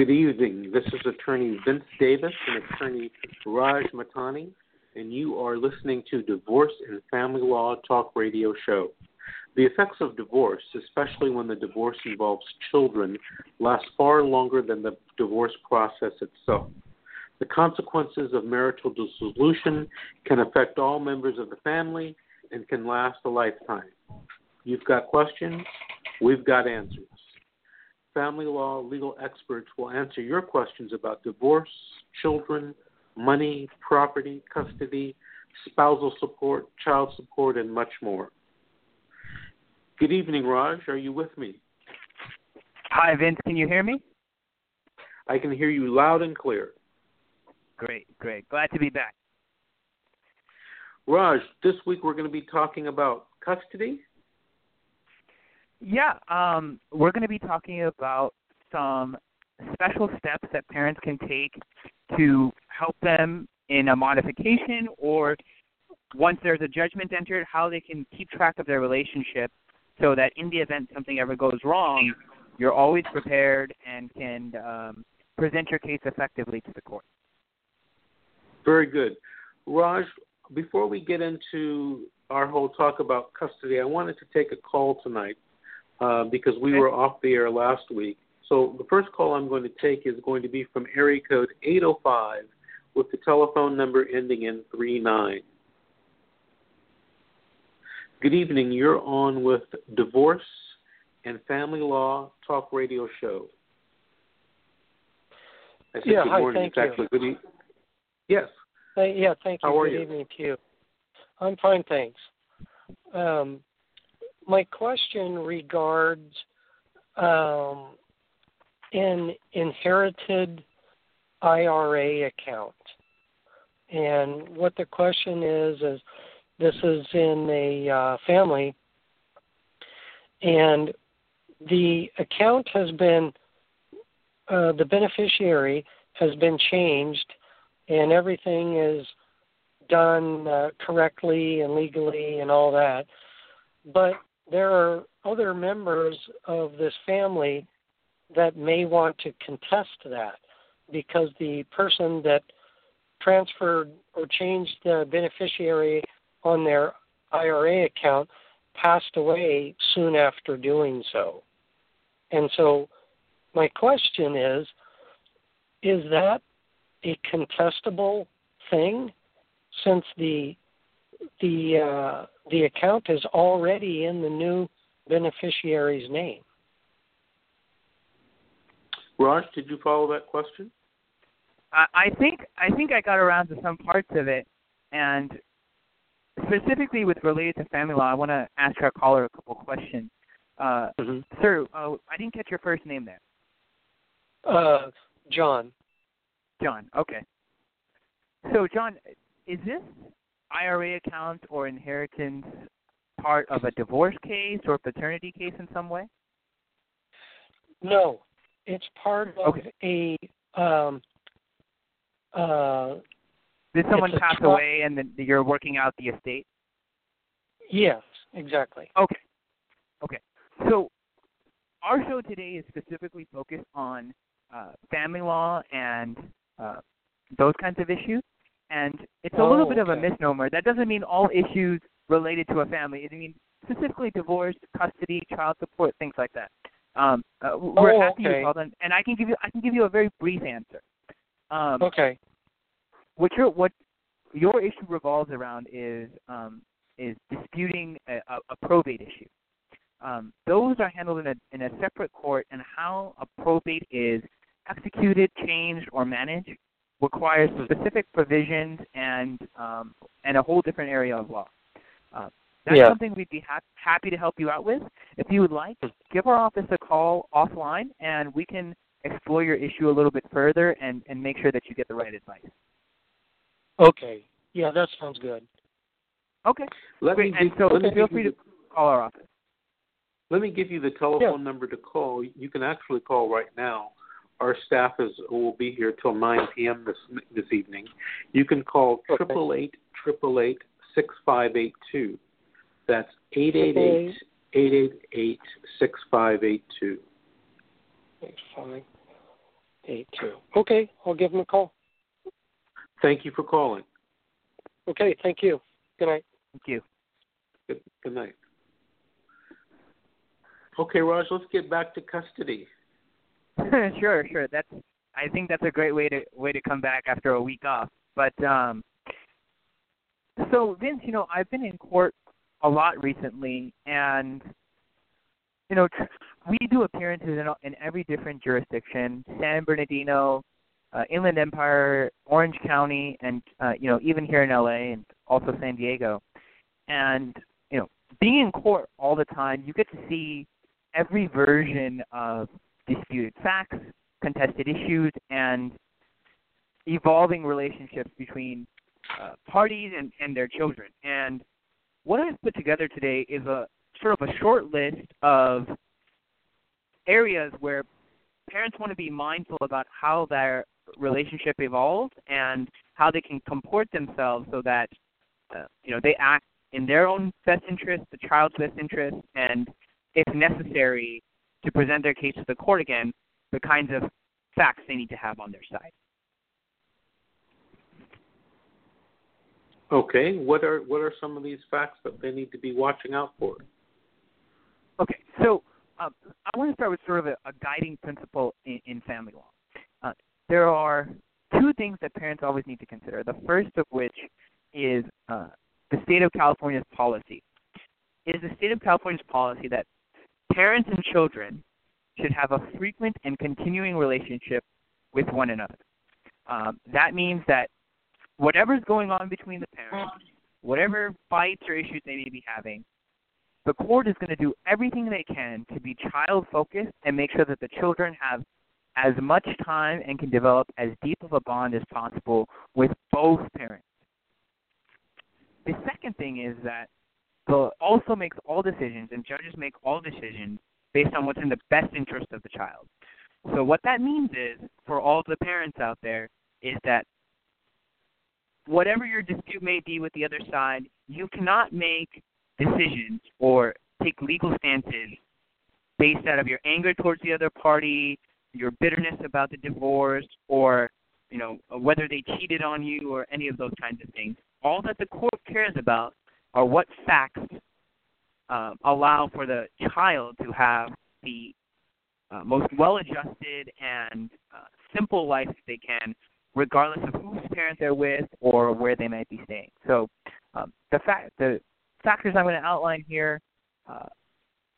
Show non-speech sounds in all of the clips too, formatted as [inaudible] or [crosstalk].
Good evening. This is attorney Vince Davis and attorney Raj Matani, and you are listening to Divorce and Family Law Talk Radio Show. The effects of divorce, especially when the divorce involves children, last far longer than the divorce process itself. The consequences of marital dissolution can affect all members of the family and can last a lifetime. You've got questions, we've got answers. Family law legal experts will answer your questions about divorce, children, money, property, custody, spousal support, child support, and much more. Good evening, Raj. Are you with me? Hi, Vince. Can you hear me? I can hear you loud and clear. Great, great. Glad to be back. Raj, this week we're going to be talking about custody. Yeah, um, we're going to be talking about some special steps that parents can take to help them in a modification or once there's a judgment entered, how they can keep track of their relationship so that in the event something ever goes wrong, you're always prepared and can um, present your case effectively to the court. Very good. Raj, before we get into our whole talk about custody, I wanted to take a call tonight uh, because we were off the air last week. So the first call I'm going to take is going to be from area code 805 with the telephone number ending in 39. Good evening. You're on with Divorce and Family Law Talk Radio Show. Yeah, good hi, morning. thank it's you. good e- Yes. Uh, yeah, thank you. How are Good you? evening to you. I'm fine, thanks. Um, my question regards um, an inherited IRA account. And what the question is is this is in a uh, family, and the account has been, uh, the beneficiary has been changed, and everything is done uh, correctly and legally and all that. But there are other members of this family that may want to contest that because the person that transferred or changed the beneficiary on their IRA account passed away soon after doing so. And so my question is is that a contestable thing since the the uh, the account is already in the new beneficiary's name. Raj, did you follow that question? I, I think I think I got around to some parts of it, and specifically with related to family law, I want to ask our caller a couple questions. Uh, Mhm. Sir, uh, I didn't catch your first name there. Uh, John. John. Okay. So, John, is this IRA account or inheritance part of a divorce case or paternity case in some way? No, it's part of Okay. a um, uh, Did someone pass tru- away and then you're working out the estate? yes, exactly. Okay. Okay. So our show today is specifically focused on uh, family law and uh, those kinds of issues. And it's a little Oh, bit of a misnomer. That doesn't mean all issues related to a family. It means specifically divorce, custody, child support, things like that. Um, uh, we're Oh, happy okay. you called in, and I can give you I can give you a very brief answer. Um, Okay. what your what your issue revolves around is um, is disputing a, a, a probate issue. Um, those are handled in a in a separate court, and how a probate is executed, changed, or managed requires specific provisions and um, and a whole different area of law. Uh, that's Yeah. something we'd be hap- happy to help you out with. If you would like, give our office a call offline, and we can explore your issue a little bit further and, and make sure that you get the right advice. Okay. Yeah, that sounds good. Okay. Let Great. me And give- so let me feel free you to call our office. Let me give you the telephone number to call. You can actually call right now. Our staff is will be here till 9 p.m. this this evening. You can call Okay. triple eight triple eight six five eight two. That's eight eight eight eight eight eight six five eight two. That's fine. eight two. Okay, I'll give them a call. Thank you for calling. Okay, thank you. Good night. Thank you. Good, good night. Okay, Raj, let's get back to custody. [laughs] sure, sure. That's I think that's a great way to way to come back after a week off. But um so Vince, you know, I've been in court a lot recently and you know, we do appearances in, in every different jurisdiction, San Bernardino, uh, Inland Empire, Orange County, and uh, you know even here in LA and also San Diego. And you know, being in court all the time, you get to see every version of disputed facts, contested issues, and evolving relationships between uh, parties and, and their children. And what I've put together today is a sort of a short list of areas where parents want to be mindful about how their relationship evolves and how they can comport themselves so that uh, you know they act in their own best interest, the child's best interest, and if necessary, to present their case to the court again, the kinds of facts they need to have on their side. Okay, what are what are some of these facts that they need to be watching out for? Okay, so um, I want to start with sort of a, a guiding principle in, in family law. Uh, there are two things that parents always need to consider. The first of which is uh, the state of California's policy. It is the state of California's policy that parents and children should have a frequent and continuing relationship with one another. Um, that means that whatever's going on between the parents, whatever fights or issues they may be having, the court is going to do everything they can to be child focused and make sure that the children have as much time and can develop as deep of a bond as possible with both parents. The second thing is that the also makes all decisions and judges make all decisions based on what's in the best interest of the child. So what that means is for all the parents out there is that whatever your dispute may be with the other side, you cannot make decisions or take legal stances based out of your anger towards the other party, your bitterness about the divorce, or you know whether they cheated on you or any of those kinds of things. All that the court cares about are what facts uh, allow for the child to have the uh, most well-adjusted and uh, simple life they can, regardless of whose parent they're with or where they might be staying. So, um, the fact the factors I'm going to outline here uh,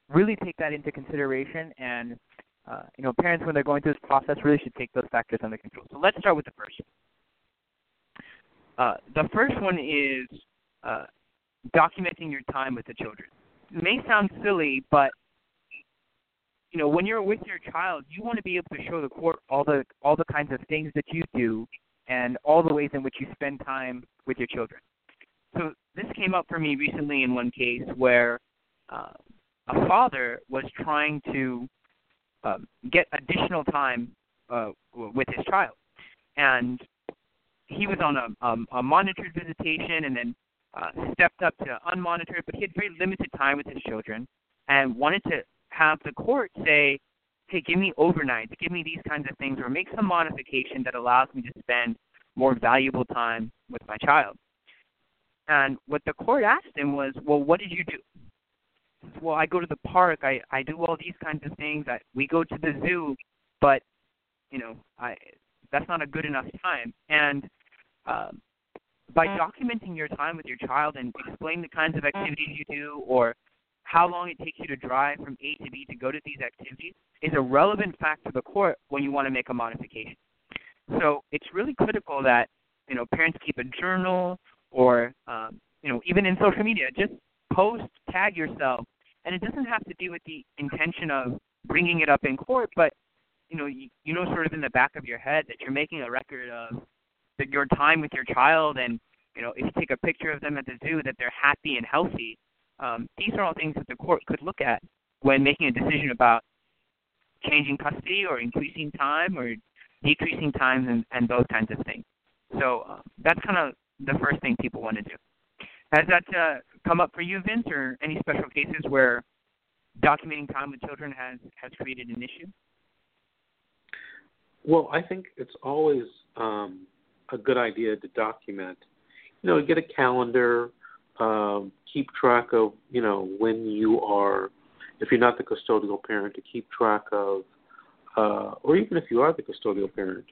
really take that into consideration, and uh, you know, parents when they're going through this process really should take those factors under control. So let's start with the first. Uh, the first one is uh, documenting your time with the children. It may sound silly, but you know, when you're with your child, you want to be able to show the court all the all the kinds of things that you do and all the ways in which you spend time with your children. So this came up for me recently in one case where uh, a father was trying to um, get additional time uh, with his child, and he was on a, um, a monitored visitation and then uh, stepped up to unmonitored, but he had very limited time with his children and wanted to have the court say, hey, give me overnight, give me these kinds of things, or make some modification that allows me to spend more valuable time with my child. And what the court asked him was, well, what did you do? Well, I go to the park. I I do all these kinds of things. I, we go to the zoo, but you know, I that's not a good enough time. And uh, by documenting your time with your child and explaining the kinds of activities you do or how long it takes you to drive from A to B to go to these activities is a relevant fact to the court when you want to make a modification. So it's really critical that you know parents keep a journal or um, you know even in social media, just post, tag yourself, and it doesn't have to be with the intention of bringing it up in court, but you know you, you know sort of in the back of your head that you're making a record of your time with your child and you know if you take a picture of them at the zoo that they're happy and healthy um, these are all things that the court could look at when making a decision about changing custody or increasing time or decreasing times and, and those kinds of things. So uh, that's kind of the first thing people want to do. Has that uh, come up for you, Vince, or any special cases where documenting time with children has has created an issue? Well, I think it's always um, a good idea to document. You know, get a calendar, um, keep track of you know when you are, if you're not the custodial parent, to keep track of, uh, or even if you are the custodial parent,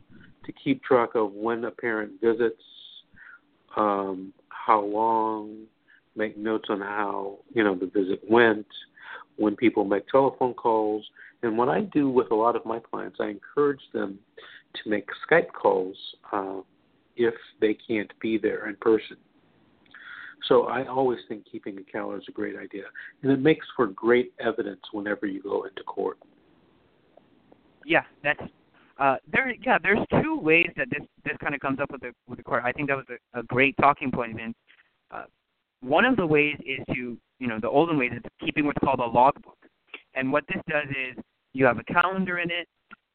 to keep track of when a parent visits, um, how long, make notes on how you know the visit went, when people make telephone calls, and what I do with a lot of my clients, I encourage them to make Skype calls uh, if they can't be there in person. So I always think keeping a calendar is a great idea, and it makes for great evidence whenever you go into court. Yeah, that's uh, there. Yeah, there's two ways that this this kind of comes up with the with the court. I think that was a, a great talking point, Vince. Uh, one of the ways is to you know the olden ways is keeping what's called a logbook, and what this does is you have a calendar in it.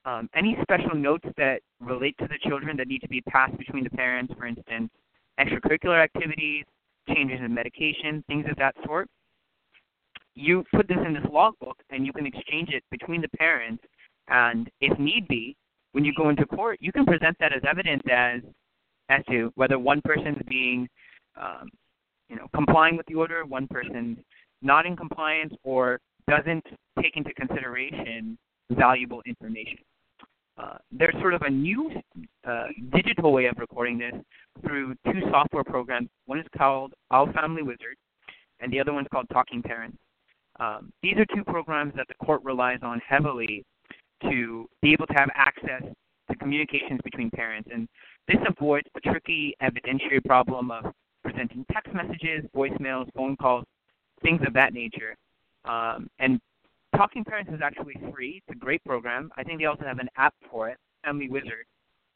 Um, any special notes that relate to the children that need to be passed between the parents, for instance, extracurricular activities, changes in medication, things of that sort. You put this in this logbook, and you can exchange it between the parents. And if need be, when you go into court, you can present that as evidence as as to whether one person's being, um, you know, complying with the order, one person's not in compliance, or doesn't take into consideration valuable information. Uh, there's sort of a new uh, digital way of recording this through two software programs. One is called Our Family Wizard, and the other one's called Talking Parents. Um, these are two programs that the court relies on heavily to be able to have access to communications between parents. And this avoids the tricky evidentiary problem of presenting text messages, voicemails, phone calls, things of that nature. Um, and Talking Parents is actually free. It's a great program. I think they also have an app for it, Family Wizard.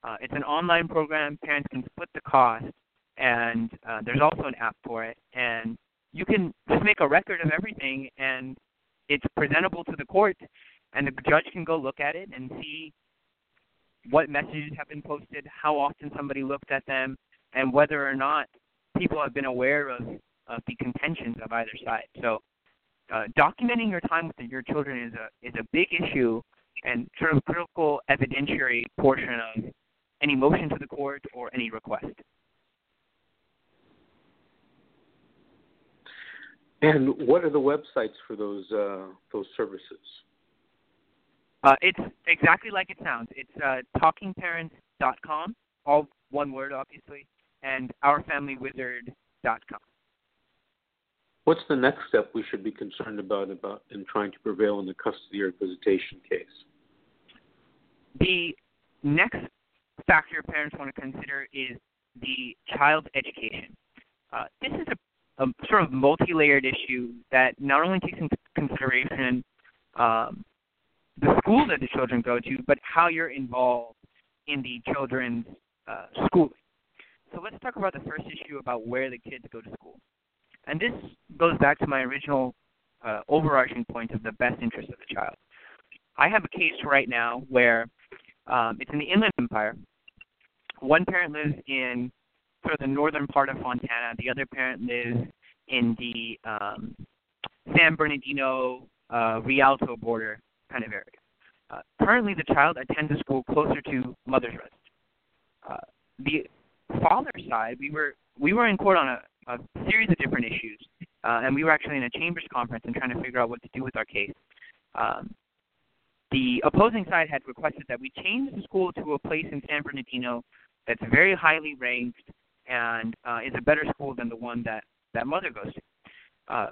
Uh, it's an online program. Parents can split the cost, and uh, there's also an app for it. And you can just make a record of everything, and it's presentable to the court, and the judge can go look at it and see what messages have been posted, how often somebody looked at them, and whether or not people have been aware of, of the contentions of either side. So uh, documenting your time with your children is a is a big issue and sort of critical evidentiary portion of any motion to the court or any request. And what are the websites for those uh, those services? Uh, it's exactly like it sounds. It's uh, talkingparents.com, all one word, obviously, and ourfamilywizard.com. What's the next step we should be concerned about about in trying to prevail in the custody or visitation case? The next factor parents want to consider is the child's education. Uh, this is a, a, sort of multi-layered issue that not only takes into consideration um, the school that the children go to, but how you're involved in the children's uh, schooling. So let's talk about the first issue about where the kids go to school. And this goes back to my original uh, overarching point of the best interest of the child. I have a case right now where um, it's in the Inland Empire. One parent lives in sort of the northern part of Fontana. The other parent lives in the um, San Bernardino uh, Rialto border kind of area. Uh, currently, the child attends a school closer to mother's residence. Uh, the father's side, we were we were in court on a, a series of different issues, uh, and we were actually in a chambers conference and trying to figure out what to do with our case. Um, the opposing side had requested that we change the school to a place in San Bernardino that's very highly ranked and uh, is a better school than the one that that mother goes to. Uh,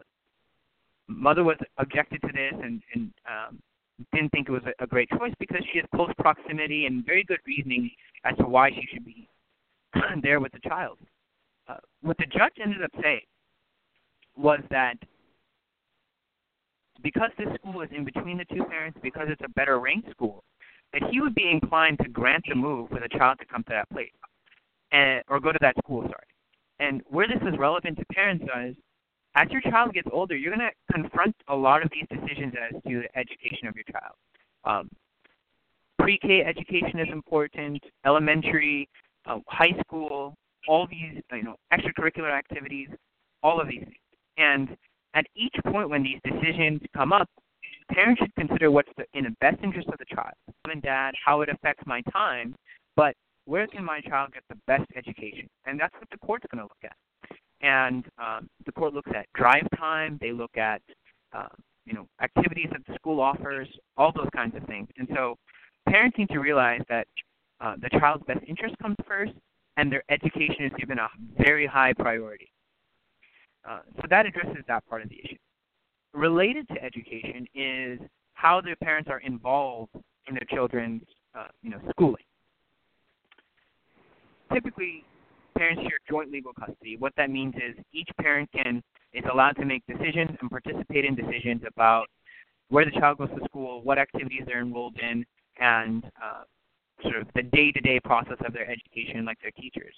mother was objected to this and, and um, didn't think it was a, a great choice because she has close proximity and very good reasoning as to why she should be [clears throat] there with the child. Uh, what the judge ended up saying was that because this school is in between the two parents, because it's a better ranked school, that he would be inclined to grant the move for the child to come to that place, and or go to that school. Sorry. And where this is relevant to parents is, as your child gets older, you're going to confront a lot of these decisions as to the education of your child. Um, pre-K education is important, elementary, uh, high school, all these you know extracurricular activities, all of these. And at each point when these decisions come up, parents should consider what's the, in the best interest of the child. Mom and dad, how it affects my time, but where can my child get the best education? And that's what the court's going to look at. And um, the court looks at drive time. They look at uh, you know activities that the school offers, all those kinds of things. And so parents need to realize that uh, the child's best interest comes first, and their education is given a very high priority. Uh, so that addresses that part of the issue. Related to education is how their parents are involved in their children's uh, you know schooling. Typically, parents share joint legal custody. What that means is each parent can is allowed to make decisions and participate in decisions about where the child goes to school, what activities they're enrolled in, and uh, sort of the day-to-day process of their education, like their teachers.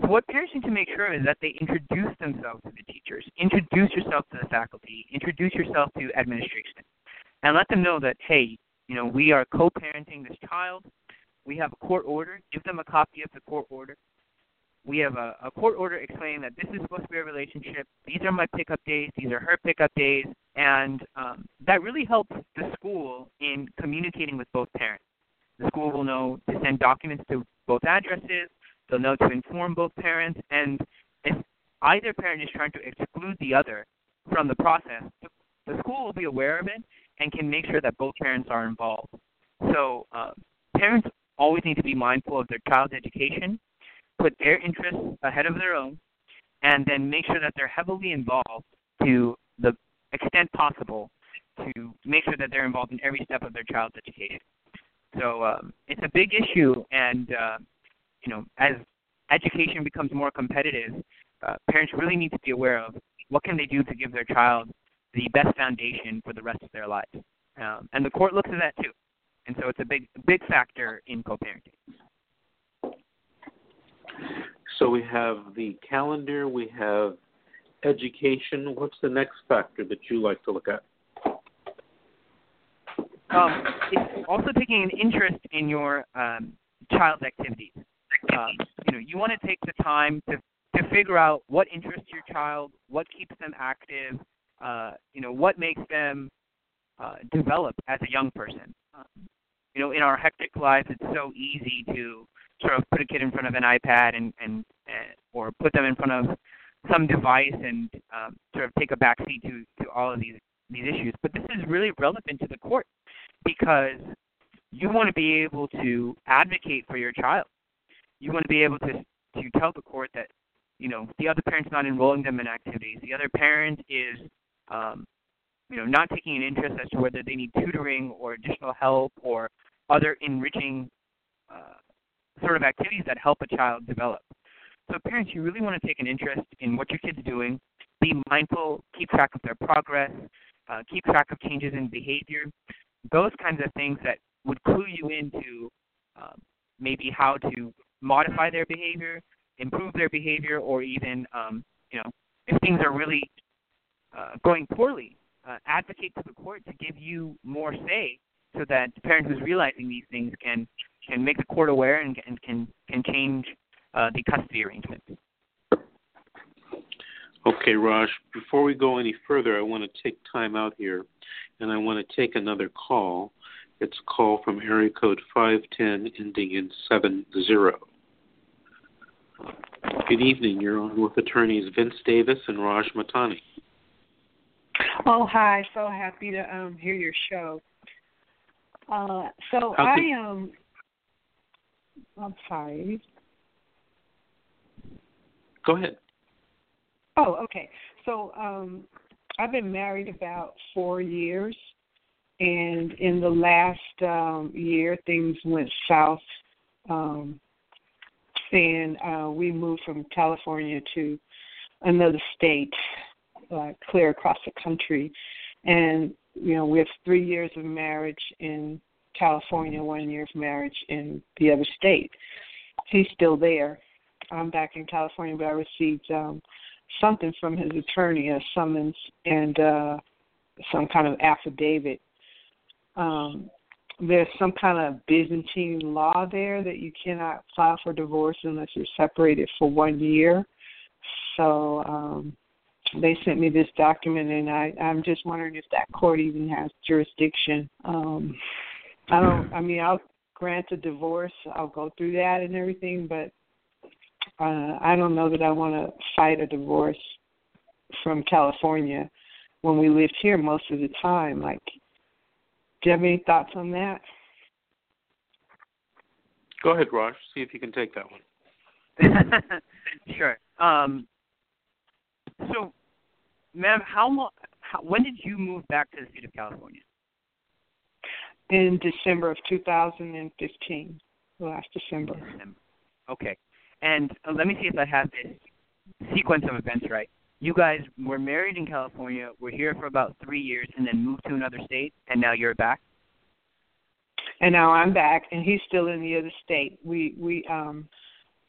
So what parents need to make sure is that they introduce themselves to the teachers, introduce yourself to the faculty, introduce yourself to administration, and let them know that hey, you know, we are co-parenting this child. We have a court order. Give them a copy of the court order. We have a, a court order explaining that this is supposed to be a relationship. These are my pickup days. These are her pickup days, and um, that really helps the school in communicating with both parents. The school will know to send documents to both addresses. They'll know to inform both parents, and if either parent is trying to exclude the other from the process, the school will be aware of it and can make sure that both parents are involved. So uh, parents always need to be mindful of their child's education, put their interests ahead of their own, and then make sure that they're heavily involved to the extent possible to make sure that they're involved in every step of their child's education. So um, it's a big issue, and uh, you know, as education becomes more competitive, uh, parents really need to be aware of what can they do to give their child the best foundation for the rest of their lives. Um, and the court looks at that too, and so it's a big, big factor in co-parenting. So we have the calendar, we have education. What's the next factor that you like to look at? Um, it's also taking an interest in your um, child's activities. Um, you know, you want to take the time to to figure out what interests your child, what keeps them active, uh, you know, what makes them uh, develop as a young person. Um, you know, in our hectic lives, it's so easy to sort of put a kid in front of an iPad and and, and or put them in front of some device and um, sort of take a backseat to to all of these these issues. But this is really relevant to the court because you want to be able to advocate for your child. You want to be able to to tell the court that you know the other parent's not enrolling them in activities. The other parent is um, you know not taking an interest as to whether they need tutoring or additional help or other enriching uh, sort of activities that help a child develop. So parents, you really want to take an interest in what your kid's doing. Be mindful, keep track of their progress, uh, keep track of changes in behavior, those kinds of things that would clue you into um, maybe how to modify their behavior, improve their behavior, or even um, you know if things are really uh, going poorly, uh, advocate to the court to give you more say, so that the parent who's realizing these things can can make the court aware and, and can can change uh, the custody arrangement. Okay, Raj. Before we go any further, I want to take time out here and I want to take another call. It's a call from area code 510 ending in 70. Good evening. You're on with attorneys Vince Davis and Raj Matani. Oh, hi. So happy to um, hear your show. Uh, so How I could- am. Um, I'm sorry. Go ahead. Oh, okay. So um, I've been married about four years, and in the last um, year, things went south, um, and uh, we moved from California to another state, uh, clear across the country, and you know we have three years of marriage in California, one year of marriage in the other state. He's still there. I'm back in California, but I received um, something from his attorney, a summons and uh, some kind of affidavit. Um, there's some kind of Byzantine law there that you cannot file for divorce unless you're separated for one year. So um, they sent me this document, and I I'm just wondering if that court even has jurisdiction. Um, I don't. I mean, I'll grant a divorce. I'll go through that and everything, but uh, I don't know that I want to fight a divorce from California when we lived here most of the time. Like, do you have any thoughts on that? Go ahead, Raj. See if you can take that one. [laughs] sure. Um, so, ma'am, how long? How, when did you move back to the state of California? In December of 2015, last December. December. Okay. And uh, let me see if I have this sequence of events right. You guys were married in California, were here for about three years, and then moved to another state, and now you're back. And now I'm back, and he's still in the other state. We we um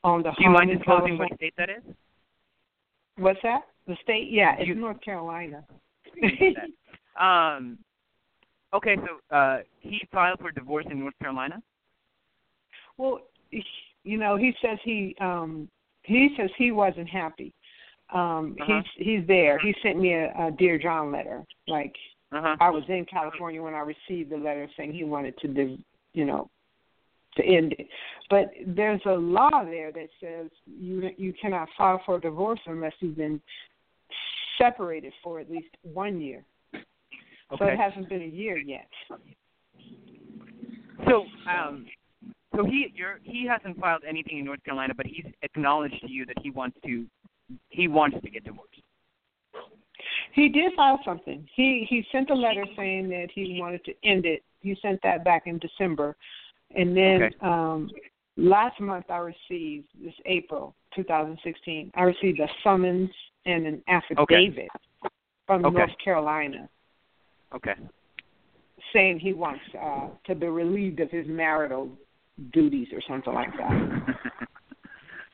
owned a Do you mind disclosing what state that is? What's that? The state? Yeah, it's You- North Carolina. [laughs] um. Okay, so uh, he filed for divorce in North Carolina. Well, you know, he says he um he says he wasn't happy. Um Uh-huh. he's he's there. He sent me a, a dear John letter. Like Uh huh. I was in California when I received the letter saying he wanted to div you know to end it. But there's a law there that says you you cannot file for divorce unless you've been separated for at least one year. Okay. So it hasn't been a year yet. So, um, so he you're, he hasn't filed anything in North Carolina, but he's acknowledged to you that he wants to he wants to get divorced. He did file something. He he sent a letter saying that he wanted to end it. He sent that back in December, and then Okay. um last month I received this April 2016. I received a summons and an affidavit from Okay. North Carolina Okay. saying he wants uh to be relieved of his marital duties or something like that. [laughs]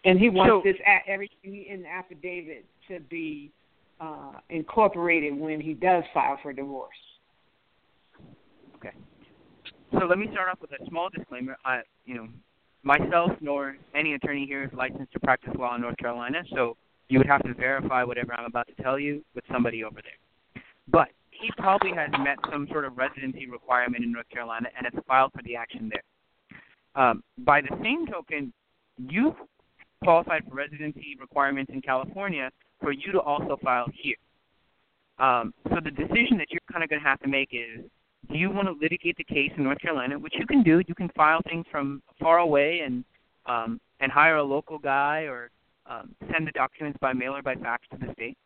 And he wants So- this everything in the affidavit to be uh incorporated when he does file for divorce. Okay. So let me start off with a small disclaimer. I, you know, myself nor any attorney here is licensed to practice law in North Carolina, so you would have to verify whatever I'm about to tell you with somebody over there. But he probably has met some sort of residency requirement in North Carolina and has filed for the action there. Um, by the same token, you've qualified for residency requirements in California for you to also file here. Um, so the decision that you're kind of going to have to make is do you want to litigate the case in North Carolina, which you can do. You can file things from far away and um, and hire a local guy or um, send the documents by mail or by fax to the state.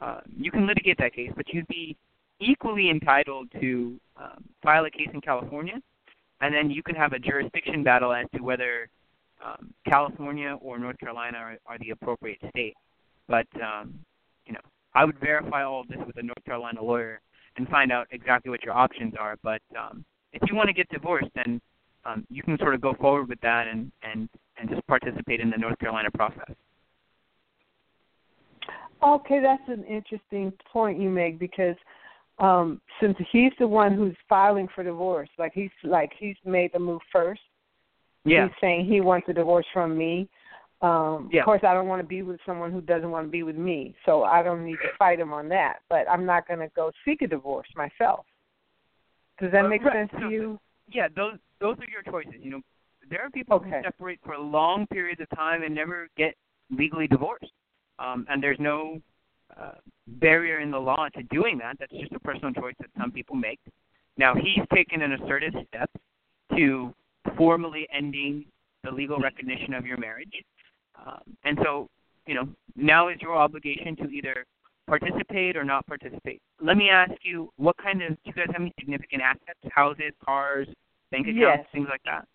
Uh, you can litigate that case, but you'd be equally entitled to um, file a case in California, and then you can have a jurisdiction battle as to whether um, California or North Carolina are, are the appropriate state. But um, you know, I would verify all of this with a North Carolina lawyer and find out exactly what your options are. But um, if you want to get divorced, then um, you can sort of go forward with that and and and just participate in the North Carolina process. Okay, that's an interesting point you make because um since he's the one who's filing for divorce, like he's like he's made the move first. Yeah. He's saying he wants a divorce from me. Um Yeah. of course I don't want to be with someone who doesn't want to be with me. So I don't need to fight him on that. But I'm not gonna go seek a divorce myself. Does that Uh, make right. sense to you? Yeah, those those are your choices. You know, there are people Okay. who separate for long periods of time and never get legally divorced. Um, and there's no uh, barrier in the law to doing that. That's just a personal choice that some people make. Now he's taken an assertive step to formally ending the legal recognition of your marriage, um, and so you know now is your obligation to either participate or not participate. Let me ask you, what kind of do you guys have any significant assets, houses, cars, bank accounts, Yes. things like that?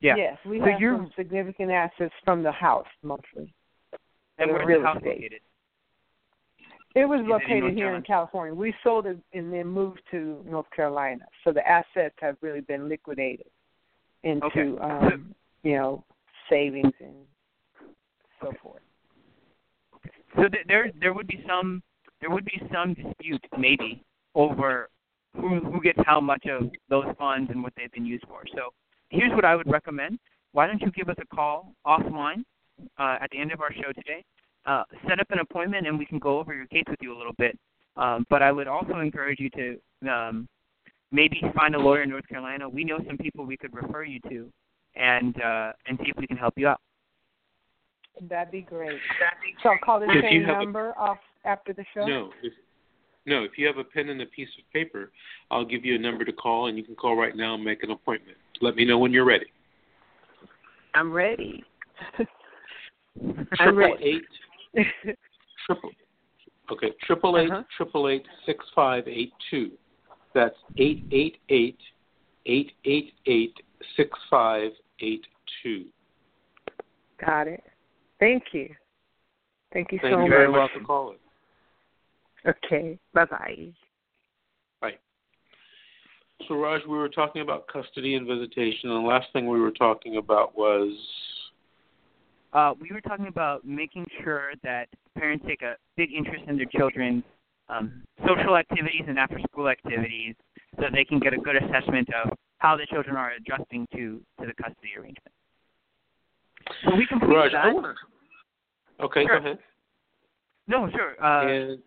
Yeah. Yes, we So have some significant assets from the house mostly. And where's the house estate. located? It was located here in California. We sold it and then moved to North Carolina. So the assets have really been liquidated into Okay. um, you know, savings and so forth. So th- there there would be some there would be some dispute maybe over who who gets how much of those funds and what they've been used for. So here's what I would recommend. Why don't you give us a call offline uh, at the end of our show today, uh, set up an appointment and we can go over your case with you a little bit. Um, but I would also encourage you to um, maybe find a lawyer in North Carolina. We know some people we could refer you to, and uh, and see if we can help you out. That'd be great. So I'll call the If same you have a- number off after the show. No, if, no. If you have a pen and a piece of paper, I'll give you a number to call, and you can call right now and make an appointment. Let me know when you're ready. I'm ready. I'm Triple ready. eight triple. Okay, triple eight Uh-huh. triple eight six five eight two. That's eight eight eight eight eight eight six five eight two. Got it. Thank you. Thank you Thank so you much. very much for calling. Okay. Bye bye bye. So, Raj, we were talking about custody and visitation, and the last thing we were talking about was Uh, we were talking about making sure that parents take a big interest in their children's um, social activities and after-school activities, so they can get a good assessment of how the children are adjusting to to the custody arrangement. So we completed Raj. that. I want to. Okay, Sure. go ahead. No, sure. Uh, and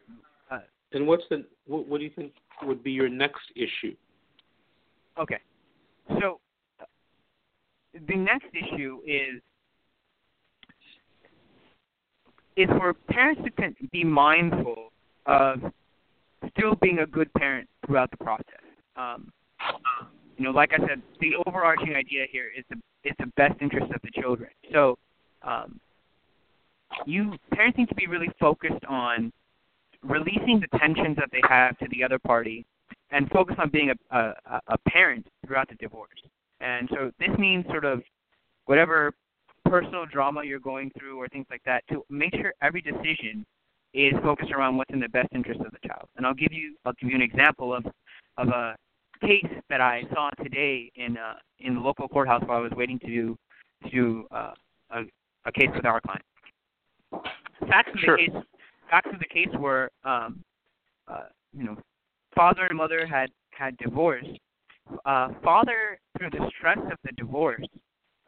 uh, and what's the what, what do you think would be your next issue? Okay. So uh, the next issue is is for parents to be mindful of still being a good parent throughout the process. Um, you know, like I said, the overarching idea here is the is the best interest of the children. So, um, you parents need to be really focused on releasing the tensions that they have to the other party and focus on being a, a, a parent throughout the divorce. And so this means sort of whatever personal drama you're going through or things like that to make sure every decision is focused around what's in the best interest of the child. And I'll give you I'll give you an example of of a case that I saw today in uh, in the local courthouse while I was waiting to do to do uh, a, a case with our client. Facts of Sure. the case facts of the case were um, uh, you know father and mother had had divorced. Uh, father, through the stress of the divorce,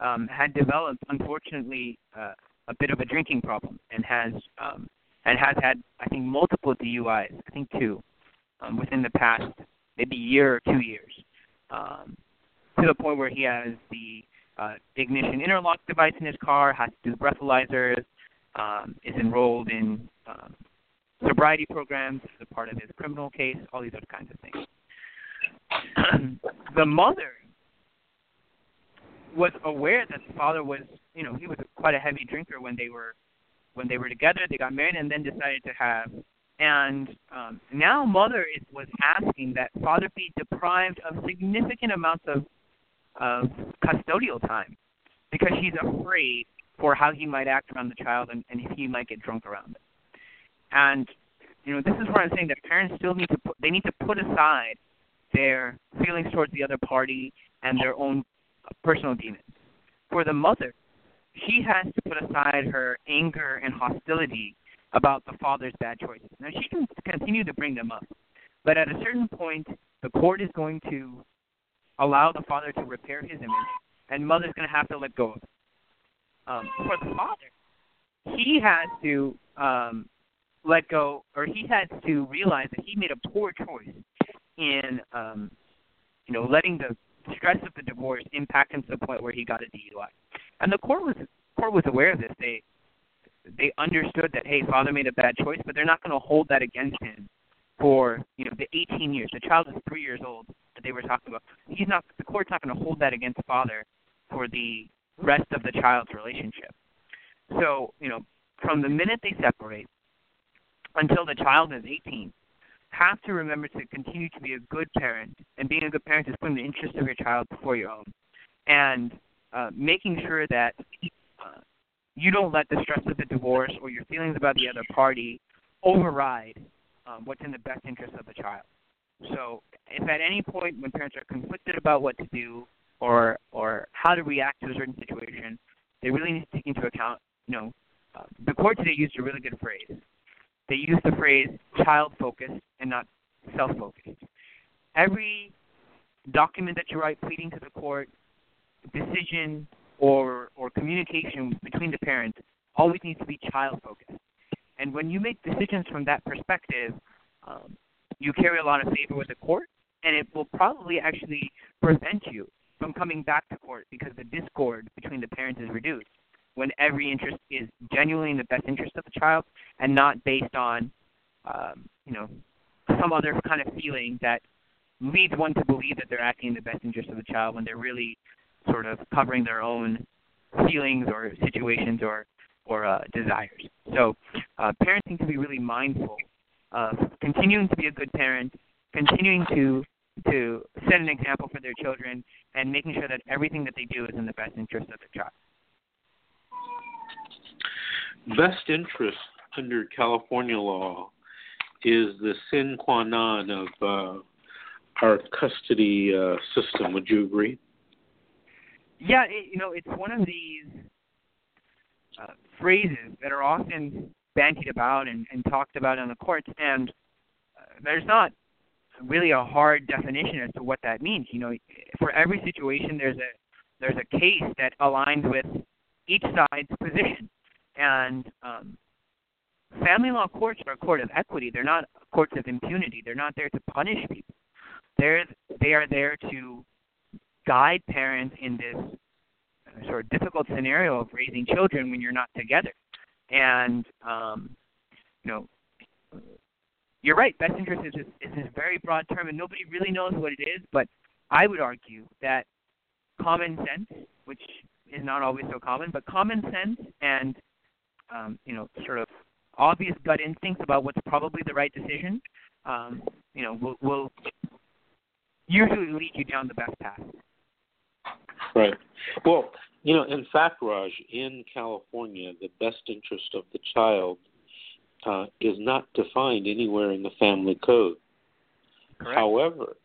um, had developed, unfortunately, uh, a bit of a drinking problem, and has um, and has had, I think, multiple DUIs. I think two um, within the past maybe year or two years, um, to the point where he has the uh, ignition interlock device in his car, has to do breathalyzers, um, is enrolled in um, sobriety programs as a part of his criminal case, all these other kinds of things. [clears throat] the mother was aware that the father was, you know, he was quite a heavy drinker when they were when they were together. They got married and then decided to have. And um, now mother is, was asking that father be deprived of significant amounts of of custodial time because she's afraid for how he might act around the child and, and if he might get drunk around it. And you know, this is where I'm saying that parents still need to put, they need to put aside their feelings towards the other party and their own personal demons. For the mother, she has to put aside her anger and hostility about the father's bad choices. Now she can continue to bring them up, but at a certain point, the court is going to allow the father to repair his image, and mother's going to have to let go of it. Um, for the father, he has to um, let go, or he has to realize that he made a poor choice in, um, you know, letting the stress of the divorce impact him to the point where he got a DUI. And the court was court was aware of this. They they understood that hey, father made a bad choice, but they're not going to hold that against him for you know the 18 years. The child is three years old that they were talking about. He's not. The court's not going to hold that against father for the rest of the child's relationship. So you know, from the minute they separate until the child is 18, have to remember to continue to be a good parent. And being a good parent is putting the interest of your child before your own, and uh, making sure that uh, you don't let the stress of the divorce or your feelings about the other party override um, what's in the best interest of the child. So, if at any point when parents are conflicted about what to do or or how to react to a certain situation, they really need to take into account. You know, uh, the court today used a really good phrase. They used the phrase child focused and not self focused. Every document that you write pleading to the court, decision or or communication between the parents always needs to be child focused. And when you make decisions from that perspective, um, you carry a lot of favor with the court, and it will probably actually prevent you from coming back to court because the discord between the parents is reduced when every interest is genuinely in the best interest of the child and not based on, um, you know, some other kind of feeling that leads one to believe that they're acting in the best interest of the child when they're really sort of covering their own feelings or situations or or uh, desires. So, uh, parents need to be really mindful of continuing to be a good parent, continuing to to set an example for their children, and making sure that everything that they do is in the best interest of the child. Best interest under California law is the sine qua non of uh, our custody uh, system. Would you agree? Yeah, it, you know, it's one of these uh, phrases that are often bandied about and, and talked about in the courts, and uh, there's not really a hard definition as to what that means. You know, for every situation, there's a there's a case that aligns with each side's position, and um, family law courts are a court of equity. They're not courts of impunity. They're not there to punish people. They're they are there to guide parents in this sort of difficult scenario of raising children when you're not together. And um, you know, you're right. Best interest is is a very broad term, and nobody really knows what it is. But I would argue that common sense, which is not always so common, but common sense and um, you know, sort of obvious gut instincts about what's probably the right decision, um, you know, will, will usually lead you down the best path. Right. Well, you know, in fact, Raj, in California, the best interest of the child uh, is not defined anywhere in the family code. Correct. However,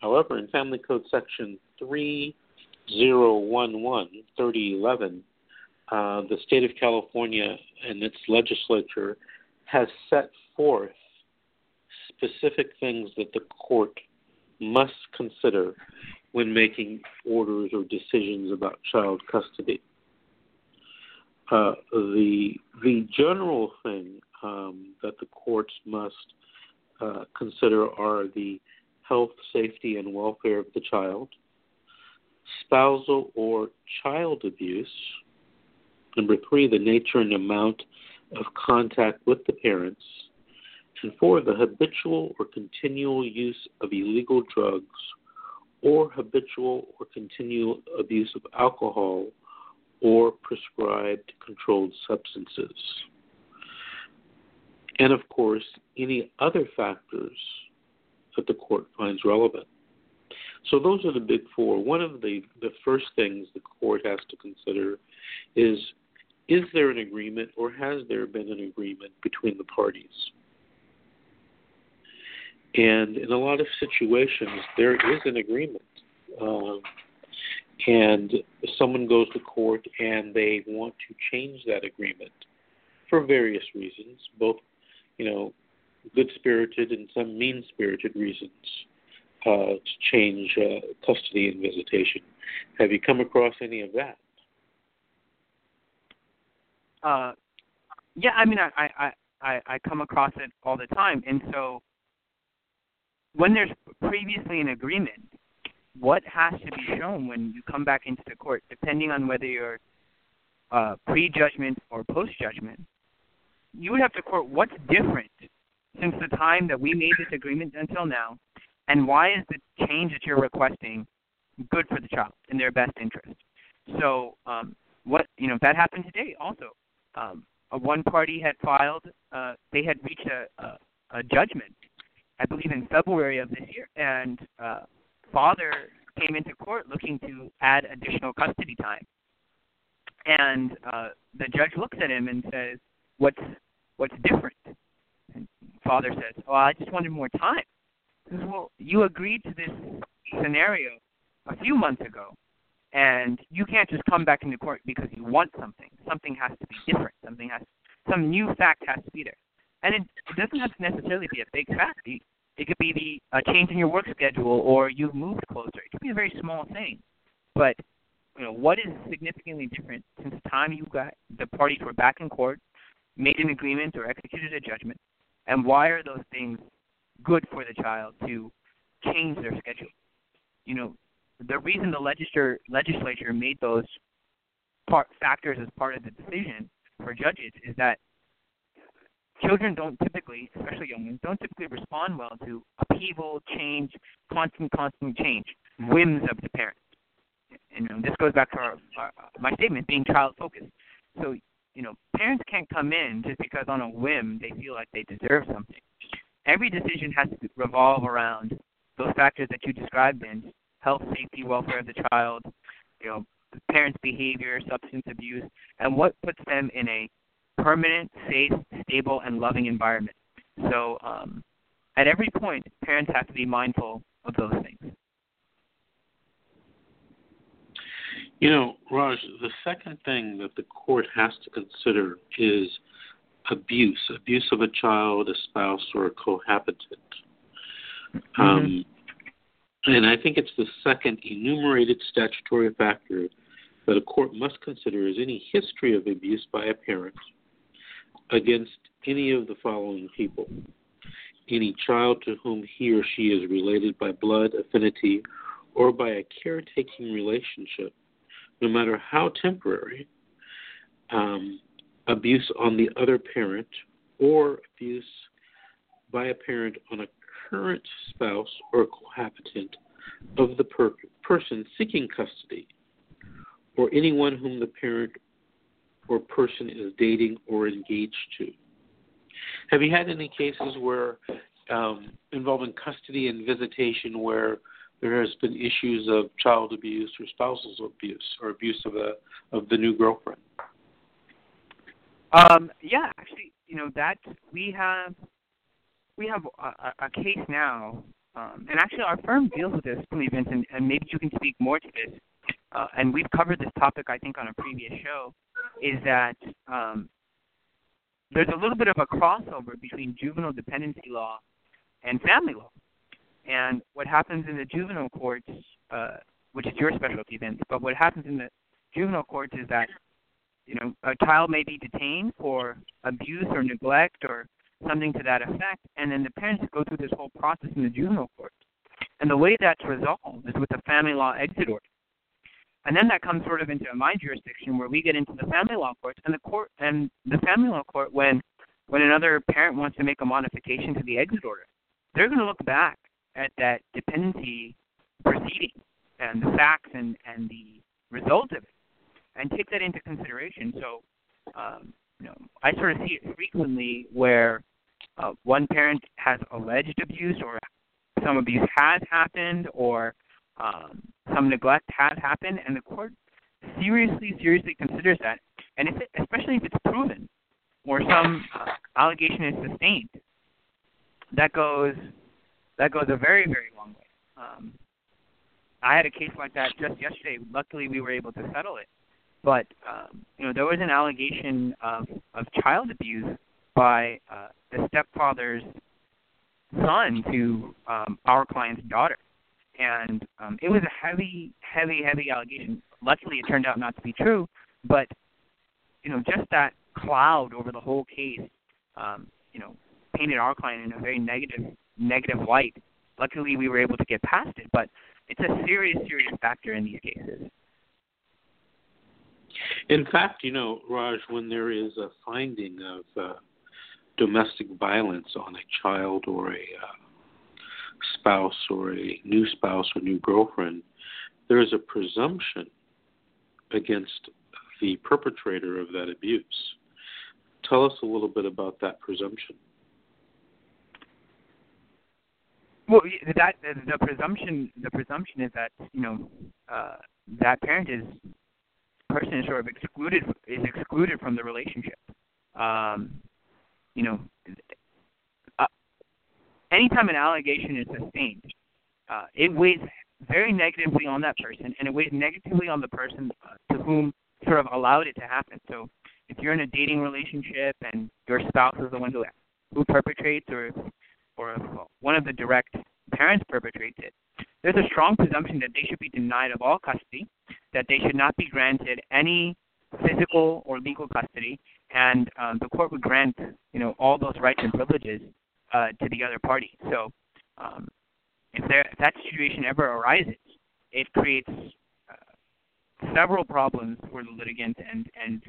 however, in Family Code Section 3011, 3011, uh, the state of California and its legislature has set forth specific things that the court must consider when making orders or decisions about child custody. Uh, the the general thing um, that the courts must uh, consider are the health, safety, and welfare of the child, spousal or child abuse. Number three, the nature and amount of contact with the parents. And four, the habitual or continual use of illegal drugs or habitual or continual abuse of alcohol or prescribed controlled substances. And of course, any other factors that the court finds relevant. So those are the big four. One of the, the first things the court has to consider is is there an agreement or has there been an agreement between the parties? And in a lot of situations, there is an agreement. Um, and someone goes to court and they want to change that agreement for various reasons, both, you know, good spirited and some mean spirited reasons uh, to change uh, custody and visitation. Have you come across any of that? Uh, yeah, I mean, I, I, I, I come across it all the time, and so when there's previously an agreement, what has to be shown when you come back into the court, depending on whether you're uh, pre-judgment or post-judgment, you would have to court what's different since the time that we made this agreement until now, and why is the change that you're requesting good for the child in their best interest. So, um, what you know that happened today also. Um, a one party had filed, uh, they had reached a, a, a judgment I believe in February of this year, and uh, father came into court looking to add additional custody time. And uh, the judge looks at him and says, "What's what's different?" And father says, "Oh, I just wanted more time." He says, "Well, you agreed to this scenario a few months ago, and you can't just come back into court because you want something. Something has to be different. Something has some new fact has to be there." And it, it doesn't have to necessarily be a big fact. It could be the a change in your work schedule, or you've moved closer. It could be a very small thing, but you know what is significantly different since the time you got the parties were back in court, made an agreement or executed a judgment, and why are those things good for the child to change their schedule? You know, the reason the legislature legislature made those part factors as part of the decision for judges is that children don't typically, especially young ones, don't typically respond well to upheaval, change, constant, constant change, whims of the parents. And you know, this goes back to our, our, my statement being child focused. So, you know, parents can't come in just because on a whim they feel like they deserve something. Every decision has to revolve around those factors that you described in health, safety, welfare of the child, you know, parents' behavior, substance abuse, and what puts them in a permanent, safe, stable, and loving environment. So, um, at every point, parents have to be mindful of those things. You know, Raj, the second thing that the court has to consider is abuse abuse of a child, a spouse, or a cohabitant. Mm-hmm. Um, and I think it's the second enumerated statutory factor that a court must consider is any history of abuse by a parent against any of the following people. Any child to whom he or she is related by blood, affinity, or by a caretaking relationship, no matter how temporary, um, abuse on the other parent, or abuse by a parent on a current spouse or cohabitant of the per- person seeking custody, or anyone whom the parent or person is dating or engaged to. Have you had any cases where um, involving custody and visitation where there has been issues of child abuse or spousal abuse or abuse of the of the new girlfriend? Um, yeah, actually, you know that we have we have a, a case now, um, and actually our firm deals with this, Vincent, and, and maybe you can speak more to this. Uh, and we've covered this topic, I think, on a previous show. Is that um, there's a little bit of a crossover between juvenile dependency law and family law. And what happens in the juvenile courts, uh, which is your specialty, Vince, but what happens in the juvenile courts is that you know a child may be detained for abuse or neglect or something to that effect, and then the parents go through this whole process in the juvenile court. And the way that's resolved is with a family law exit order. And then that comes sort of into my jurisdiction where we get into the family law courts and the court and the family law court when when another parent wants to make a modification to the exit order, they're going to look back at that dependency proceeding and the facts and, and the results of it and take that into consideration. So, um, you know, I sort of see it frequently where uh, one parent has alleged abuse or some abuse has happened or um, some neglect has happened, and the court seriously, seriously considers that, and if it, especially if it's proven or some uh, allegation is sustained, that goes that goes a very, very long way. Um, I had a case like that just yesterday. Luckily, we were able to settle it. But um, you know, there was an allegation of of child abuse by uh, the stepfather's son to um, our client's daughter, and um, it was a heavy, heavy, heavy allegation. Luckily, it turned out not to be true, but you know, just that cloud over the whole case, um, you know, painted our client in a very negative, negative light. Luckily, we were able to get past it, but it's a serious, serious factor in these cases. In fact, you know, Raj, when there is a finding of uh, domestic violence on a child or a uh, spouse or a new spouse or new girlfriend, there is a presumption against the perpetrator of that abuse. Tell us a little bit about that presumption. Well, that the presumption the presumption is that you know uh, that parent is person is sort of excluded is excluded from the relationship. Um, you know, anytime an allegation is sustained, uh, it weighs very negatively on that person, and it weighs negatively on the person uh, to whom sort of allowed it to happen. So, if you're in a dating relationship and your spouse is the one who who perpetrates, or or one of the direct parents perpetrates it, there's a strong presumption that they should be denied of all custody, that they should not be granted any physical or legal custody, and um, the court would grant you know all those rights and privileges uh, to the other party. So um, if there if that situation ever arises, it creates uh, several problems for the litigant and and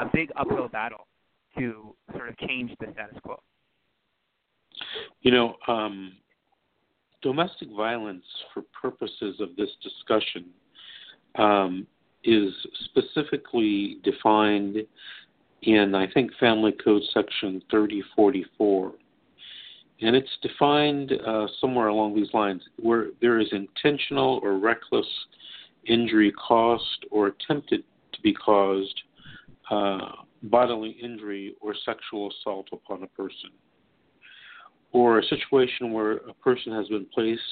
a big uphill battle to sort of change the status quo. You know, um, domestic violence, for purposes of this discussion, um, is specifically defined in, I think, Family Code Section 3044. And it's defined uh, somewhere along these lines where there is intentional or reckless injury caused or attempted to be caused, uh, bodily injury or sexual assault upon a person or a situation where a person has been placed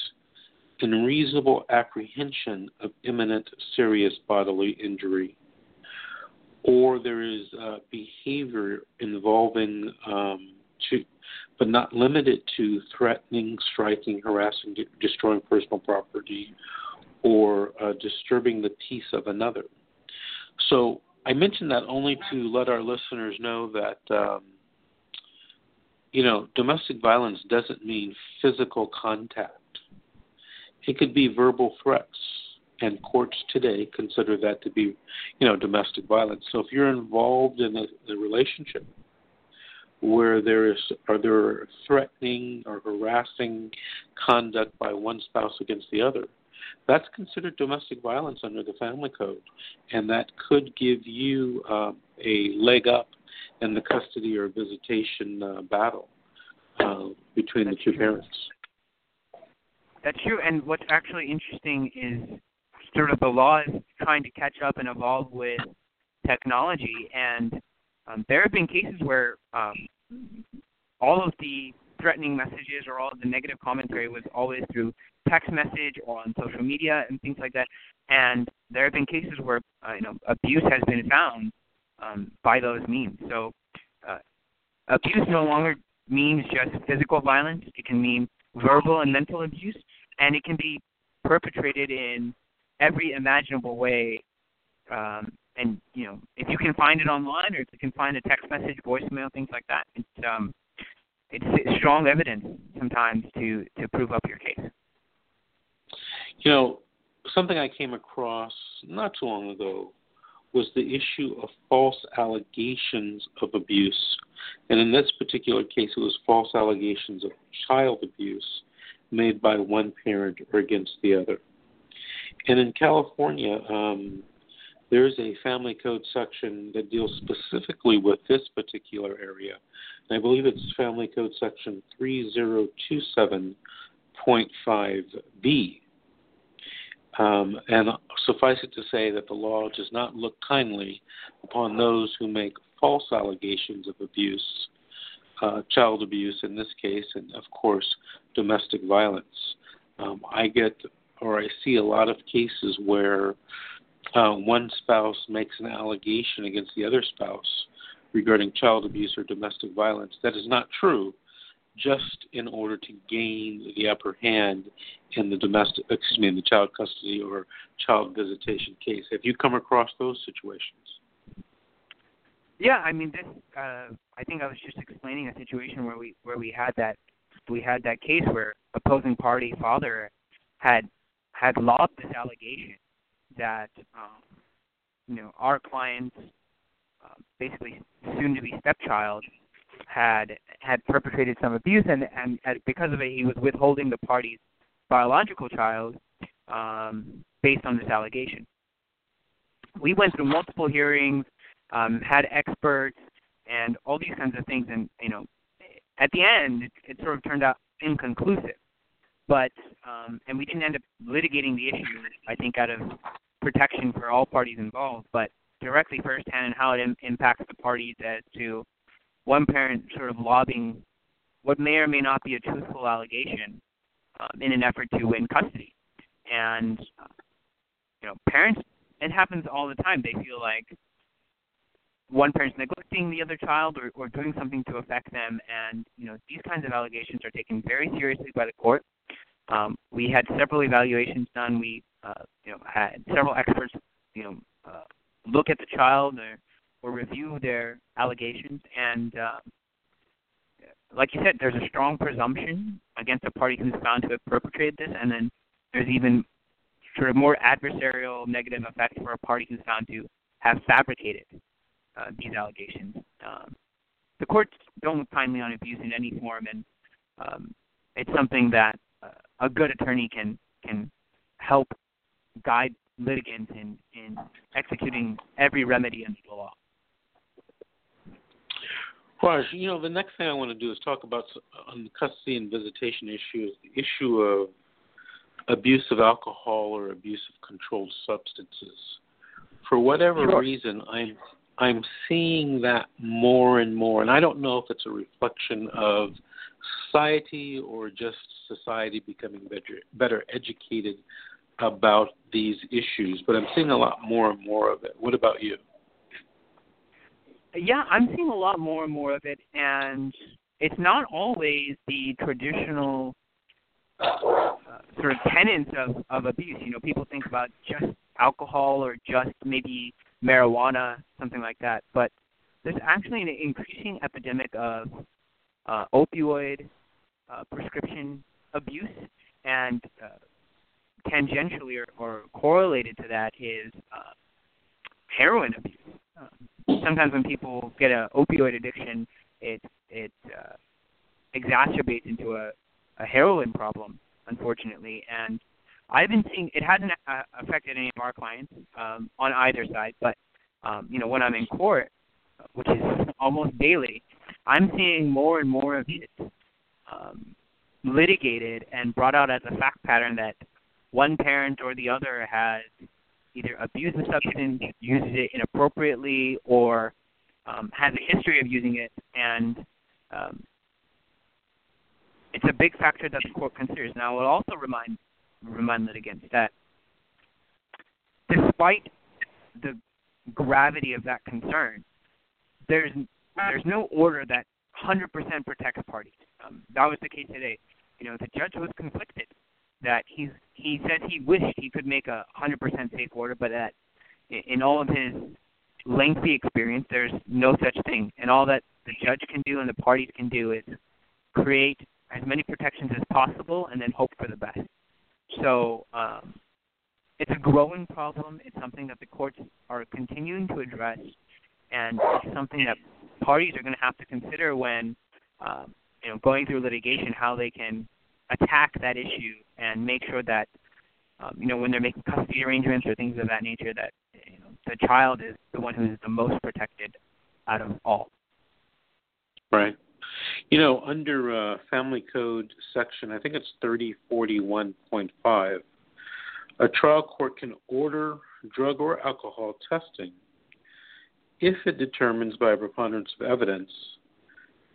in reasonable apprehension of imminent serious bodily injury, or there is uh, behavior involving, um, to, but not limited to threatening, striking, harassing, de- destroying personal property, or uh, disturbing the peace of another. So I mention that only to let our listeners know that. Um, you know, domestic violence doesn't mean physical contact. It could be verbal threats, and courts today consider that to be, you know, domestic violence. So if you're involved in a, a relationship where there is are there threatening or harassing conduct by one spouse against the other, that's considered domestic violence under the family code, and that could give you um, a leg up in the custody or visitation uh, battle uh, between That's the two true. parents. That's true. And what's actually interesting is sort of the law is trying to catch up and evolve with technology. And um, there have been cases where um, all of the threatening messages or all of the negative commentary was always through text message or on social media and things like that. And there have been cases where uh, you know abuse has been found um, by those means. So uh, abuse no longer means just physical violence. It can mean verbal and mental abuse, and it can be perpetrated in every imaginable way. Um, and you know, if you can find it online, or if you can find a text message, voicemail, things like that, it's um, it's, it's strong evidence sometimes to to prove up your case. You know, something I came across not too long ago was the issue of false allegations of abuse. And in this particular case, it was false allegations of child abuse made by one parent or against the other. And in California, um, there is a family code section that deals specifically with this particular area. And I believe it's Family Code Section 3027.5b. Um, and suffice it to say that the law does not look kindly upon those who make false allegations of abuse, uh, child abuse in this case, and of course, domestic violence. Um, I get or I see a lot of cases where uh, one spouse makes an allegation against the other spouse regarding child abuse or domestic violence. That is not true just in order to gain the upper hand in the domestic, excuse me, in the child custody or child visitation case. Have you come across those situations? Yeah, I mean, this. Uh, I think I was just explaining a situation where we where we had that we had that case where opposing party father had had lobbed this allegation that um, you know our client's uh, basically soon to be stepchild had had perpetrated some abuse, and and because of it, he was withholding the party's biological child um, based on this allegation. We went through multiple hearings, um, had experts, and all these kinds of things, and you know, at the end, it, it sort of turned out inconclusive. But um, and we didn't end up litigating the issue. I think out of protection for all parties involved, but directly firsthand and how it Im- impacts the parties as to one parent sort of lobbying what may or may not be a truthful allegation um, in an effort to win custody. And you know, parents, it happens all the time. They feel like one parent's neglecting the other child or, or doing something to affect them, and you know, these kinds of allegations are taken very seriously by the court. Um, we had several evaluations done. We, uh, you know, had several experts, you know, uh, look at the child or or review their allegations. And uh, like you said, there's a strong presumption against a party who's found to have perpetrated this, and then there's even sort of more adversarial negative effects for a party who's found to have fabricated uh, these allegations. Um, the courts don't look kindly on abuse in any form, and um, it's something that a good attorney can can help guide litigants in in executing every remedy under the law. Raj, you know, the next thing I want to do is talk about on the custody and visitation issue the issue of abuse of alcohol or abuse of controlled substances. For whatever sure. reason, I'm I'm seeing that more and more, and I don't know if it's a reflection of society or just society becoming better better educated about these issues. But I'm seeing a lot more and more of it. What about you? Yeah, I'm seeing a lot more and more of it, and it's not always the traditional uh, sort of tenets of, of abuse. You know, people think about just alcohol or just maybe marijuana, something like that. But there's actually an increasing epidemic of uh, opioid uh, prescription abuse, and uh, tangentially or, or correlated to that is uh, heroin abuse. Um, sometimes when people get an opioid addiction, it it uh, exacerbates into a, a heroin problem, unfortunately. And I've been seeing it hasn't uh, affected any of our clients um, on either side, but um, you know when I'm in court, which is almost daily, I'm seeing more and more of it um, litigated and brought out as a fact pattern that one parent or the other has either abused the substance, uses it inappropriately, or um, has a history of using it, and um, it's a big factor that the court considers. Now, I will also remind remind litigants that despite the gravity of that concern, there's there's no order that 100% protects parties. Um, that was the case today. You know, the judge was conflicted that he's he said he wished he could make a 100% safe order, but that in all of his lengthy experience, there's no such thing. And all that the judge can do and the parties can do is create as many protections as possible and then hope for the best. So um, it's a growing problem. It's something that the courts are continuing to address, and it's something that parties are going to have to consider when um, you know going through litigation how they can attack that issue and make sure that um, you know when they're making custody arrangements or things of that nature that you know, the child is the one who's the most protected out of all. Right. You know, under uh, Family Code section, I think it's 3041.5, a trial court can order drug or alcohol testing if it determines by a preponderance of evidence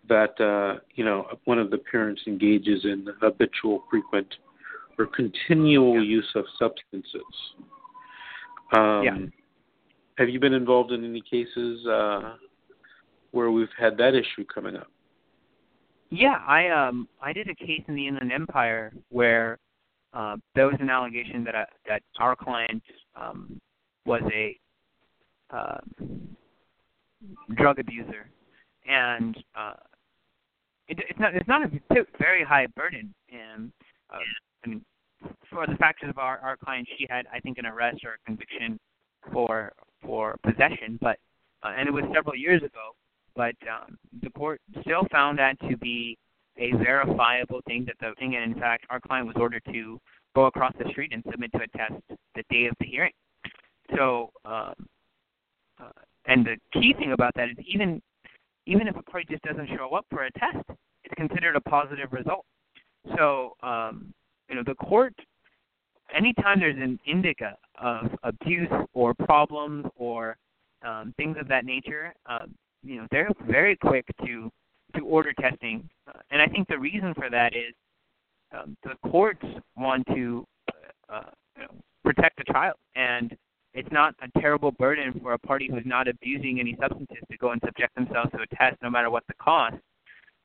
that uh, you know one of the parents engages in habitual, frequent, or continual yeah. use of substances. Um, yeah. Have you been involved in any cases uh, where we've had that issue coming up? Yeah, I um I did a case in the Inland Empire where uh, there was an allegation that I, that our client um, was a uh, drug abuser, and uh, it, it's not it's not a very high burden. And uh, I mean, for the factors of our our client, she had I think an arrest or a conviction for for possession, but uh, and it was several years ago but um, the court still found that to be a verifiable thing that the thing, and in fact, our client was ordered to go across the street and submit to a test the day of the hearing. So, um, uh, and the key thing about that is even even if a party just doesn't show up for a test, it's considered a positive result. So, um, you know, the court, anytime there's an indicia of abuse or problems or um, things of that nature, uh, you know they're very quick to to order testing, uh, and I think the reason for that is um, the courts want to uh, you know, protect the child, and it's not a terrible burden for a party who's not abusing any substances to go and subject themselves to a test, no matter what the cost,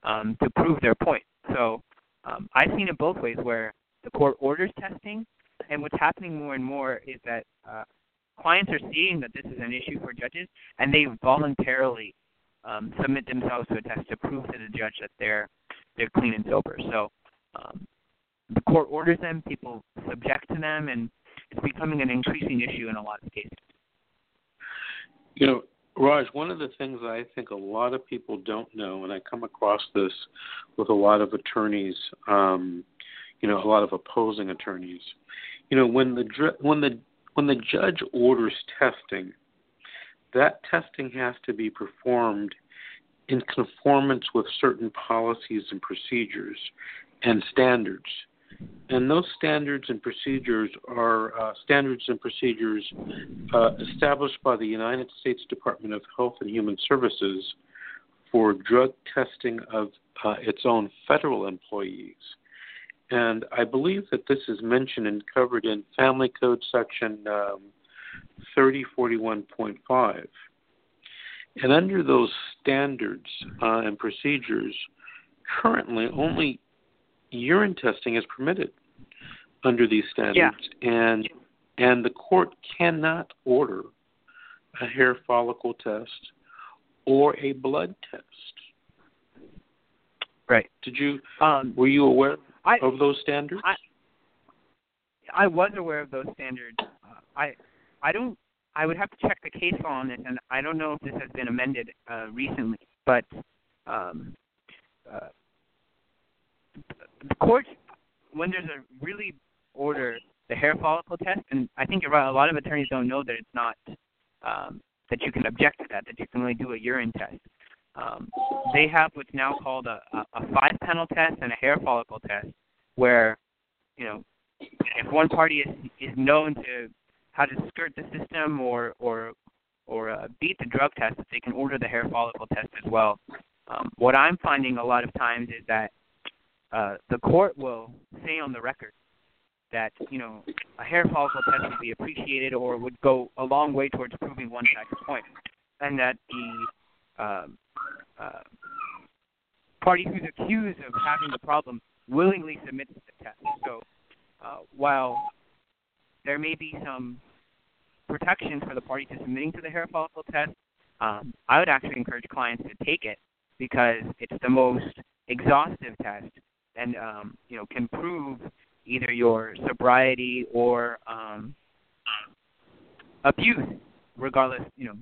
um, to prove their point. So um, I've seen it both ways, where the court orders testing, and what's happening more and more is that uh, clients are seeing that this is an issue for judges, and they voluntarily um, submit themselves to a test to prove to the judge that they're they're clean and sober. So um, the court orders them, people subject to them, and it's becoming an increasing issue in a lot of cases. You know, Raj, one of the things I think a lot of people don't know, and I come across this with a lot of attorneys, um, you know, a lot of opposing attorneys. You know, when the when the when the judge orders testing, that testing has to be performed in conformance with certain policies and procedures and standards. And those standards and procedures are uh, standards and procedures uh, established by the United States Department of Health and Human Services for drug testing of uh, its own federal employees. And I believe that this is mentioned and covered in Family Code Section um, 3041.5. And under those standards uh, and procedures, currently only urine testing is permitted under these standards, yeah. and and the court cannot order a hair follicle test or a blood test. Right. Did you um, were you aware I, of those standards? I I was aware of those standards. Uh, I I don't. I would have to check the case law on this, and I don't know if this has been amended uh, recently. But um, uh, the court, when there's a really order the hair follicle test, and I think you're right. A lot of attorneys don't know that it's not um, that you can object to that. That you can only do a urine test. Um, they have what's now called a, a, a five panel test and a hair follicle test, where you know if one party is is known to how to skirt the system or or or uh, beat the drug test, they can order the hair follicle test as well. Um, what I'm finding a lot of times is that uh, the court will say on the record that you know a hair follicle test would be appreciated or would go a long way towards proving one side's point, and that the uh, uh, party who's accused of having the problem willingly submits the test. So uh, while there may be some protection for the party to submitting to the hair follicle test, um, I would actually encourage clients to take it because it's the most exhaustive test and um, you know can prove either your sobriety or um, abuse, regardless, you know,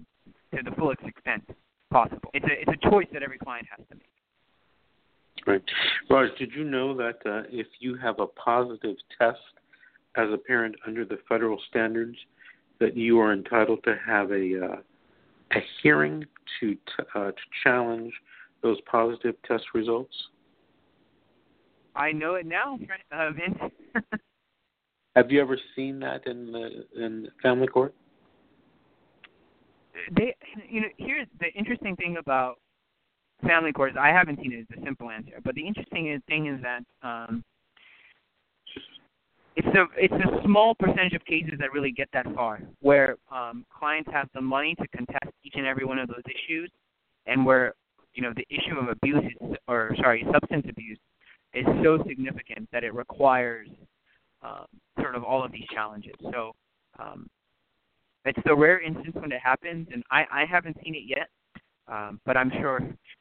to the fullest extent possible. It's a it's a choice that every client has to make. Right, Raj. Did you know that uh, if you have a positive test as a parent under the federal standards, that you are entitled to have a uh, a hearing to t- uh, to challenge those positive test results? I know it now, uh, Vince. [laughs] Have you ever seen that in the in family court? They, you know, here's the interesting thing about family courts. I haven't seen it. it. Is a simple answer, but the interesting thing is that um, it's a it's a small percentage of cases that really get that far, where um, clients have the money to contest each and every one of those issues, and where you know the issue of abuse is, or sorry, substance abuse is so significant that it requires um, sort of all of these challenges. So um, it's the rare instance when it happens, and I, I haven't seen it yet, um, but I'm sure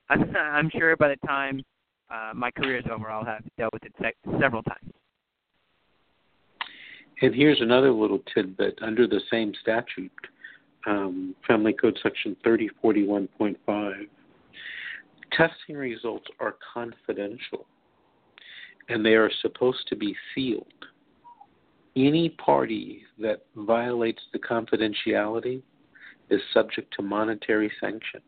I'm, [laughs] I'm sure by the time uh, my career is over, I'll have dealt with it se- several times. And here's another little tidbit under the same statute, um, Family Code Section 3041.5. Testing results are confidential and they are supposed to be sealed. Any party that violates the confidentiality is subject to monetary sanctions.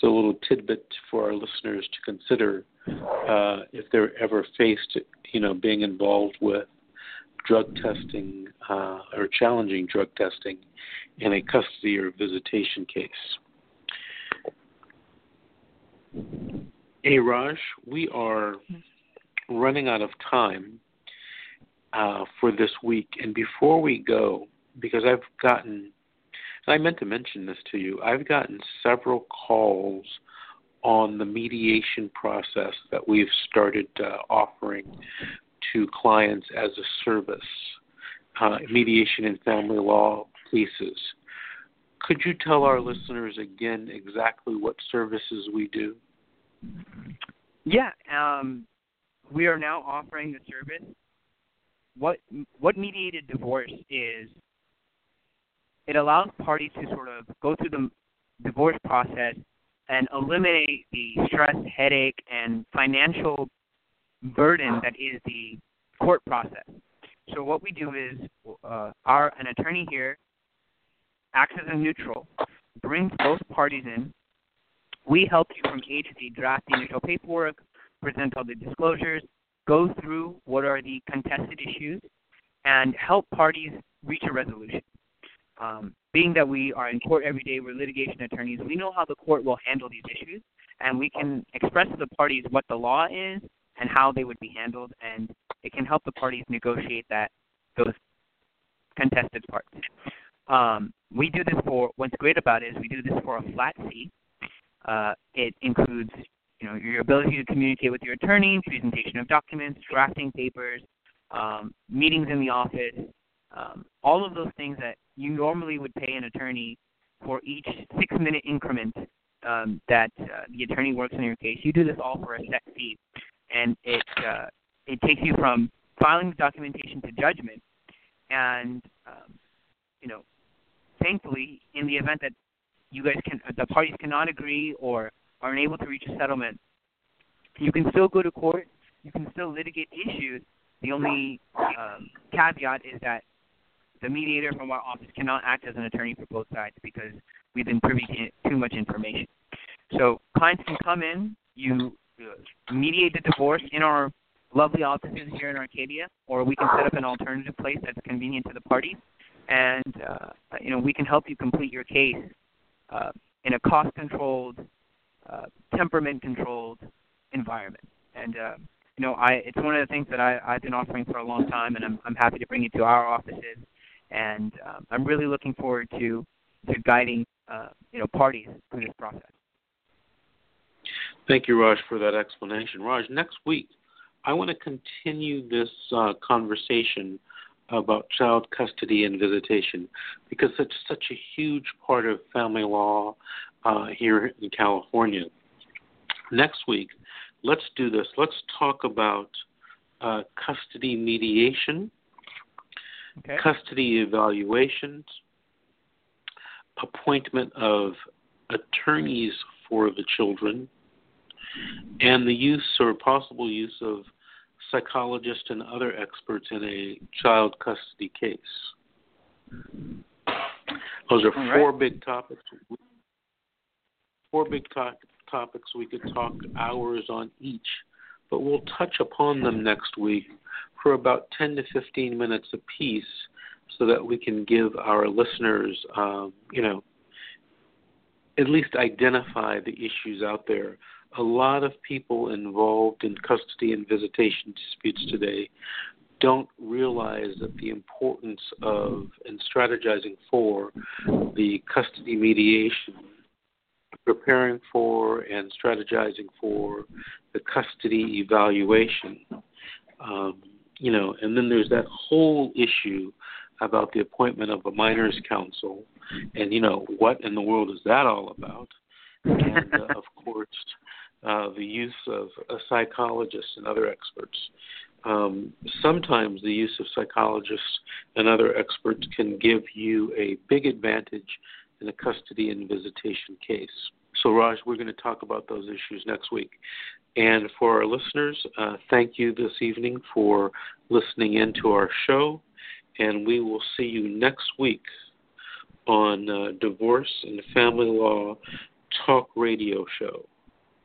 So, a little tidbit for our listeners to consider uh, if they're ever faced, you know, being involved with drug testing uh, or challenging drug testing in a custody or visitation case. Hey, Raj, we are running out of time uh, for this week. And before we go, because I've gotten, I meant to mention this to you, I've gotten several calls on the mediation process that we've started uh, offering to clients as a service uh, mediation in family law cases. Could you tell our listeners again exactly what services we do? Yeah, um, we are now offering the service. What what mediated divorce is? It allows parties to sort of go through the divorce process and eliminate the stress, headache, and financial burden that is the court process. So what we do is, uh, our an attorney here acts as a neutral, brings both parties in. We help you from A to Z draft the initial paperwork, present all the disclosures, go through what are the contested issues, and help parties reach a resolution. Um, being that we are in court every day, we're litigation attorneys, we know how the court will handle these issues, and we can express to the parties what the law is and how they would be handled, and it can help the parties negotiate that those contested parts. Um, we do this for what's great about it is we do this for a flat fee. Uh, it includes you know your ability to communicate with your attorney, presentation of documents, drafting papers, um, meetings in the office, um, all of those things that you normally would pay an attorney for each six-minute increment um, that uh, the attorney works on your case. You do this all for a set fee, and it uh, it takes you from filing the documentation to judgment. And um, you know, thankfully, in the event that you guys can, the parties cannot agree or are unable to reach a settlement, you can still go to court. You can still litigate issues. The only um, caveat is that the mediator from our office cannot act as an attorney for both sides because we've been privy to too much information. So clients can come in, you uh, mediate the divorce in our lovely offices here in Arcadia, or we can set up an alternative place that's convenient to the parties, and uh, you know we can help you complete your case uh, in a cost-controlled, uh, temperament-controlled environment. And uh, you know, I it's one of the things that I, I've been offering for a long time, and I'm I'm happy to bring it to our offices and um, I'm really looking forward to to guiding uh, you know parties through this process. Thank you, Raj, for that explanation. Raj, next week I want to continue this uh, conversation about child custody and visitation because it's such a huge part of family law uh, here in California. Next week, let's do this. Let's talk about uh, custody mediation okay. custody evaluations, appointment of attorneys for the children, and the use or possible use of psychologists and other experts in a child custody case. Those are All four right. big topics. Four big to- topics. We could talk hours on each, but we'll touch upon them next week for about 10 to 15 minutes apiece so that we can give our listeners, um, you know, at least identify the issues out there. A lot of people involved in custody and visitation disputes today don't realize that the importance of and strategizing for the custody mediation, preparing for and strategizing for the custody evaluation. Um, you know, and then there's that whole issue about the appointment of a minors counsel, and you know, what in the world is that all about? And uh, of course, uh, the use of a psychologist and other experts. Um, sometimes the use of psychologists and other experts can give you a big advantage in a custody and visitation case. So, Raj, we're going to talk about those issues next week. And for our listeners, uh, thank you this evening for listening in to our show. And we will see you next week on uh, Divorce and Family Law Talk Radio Show.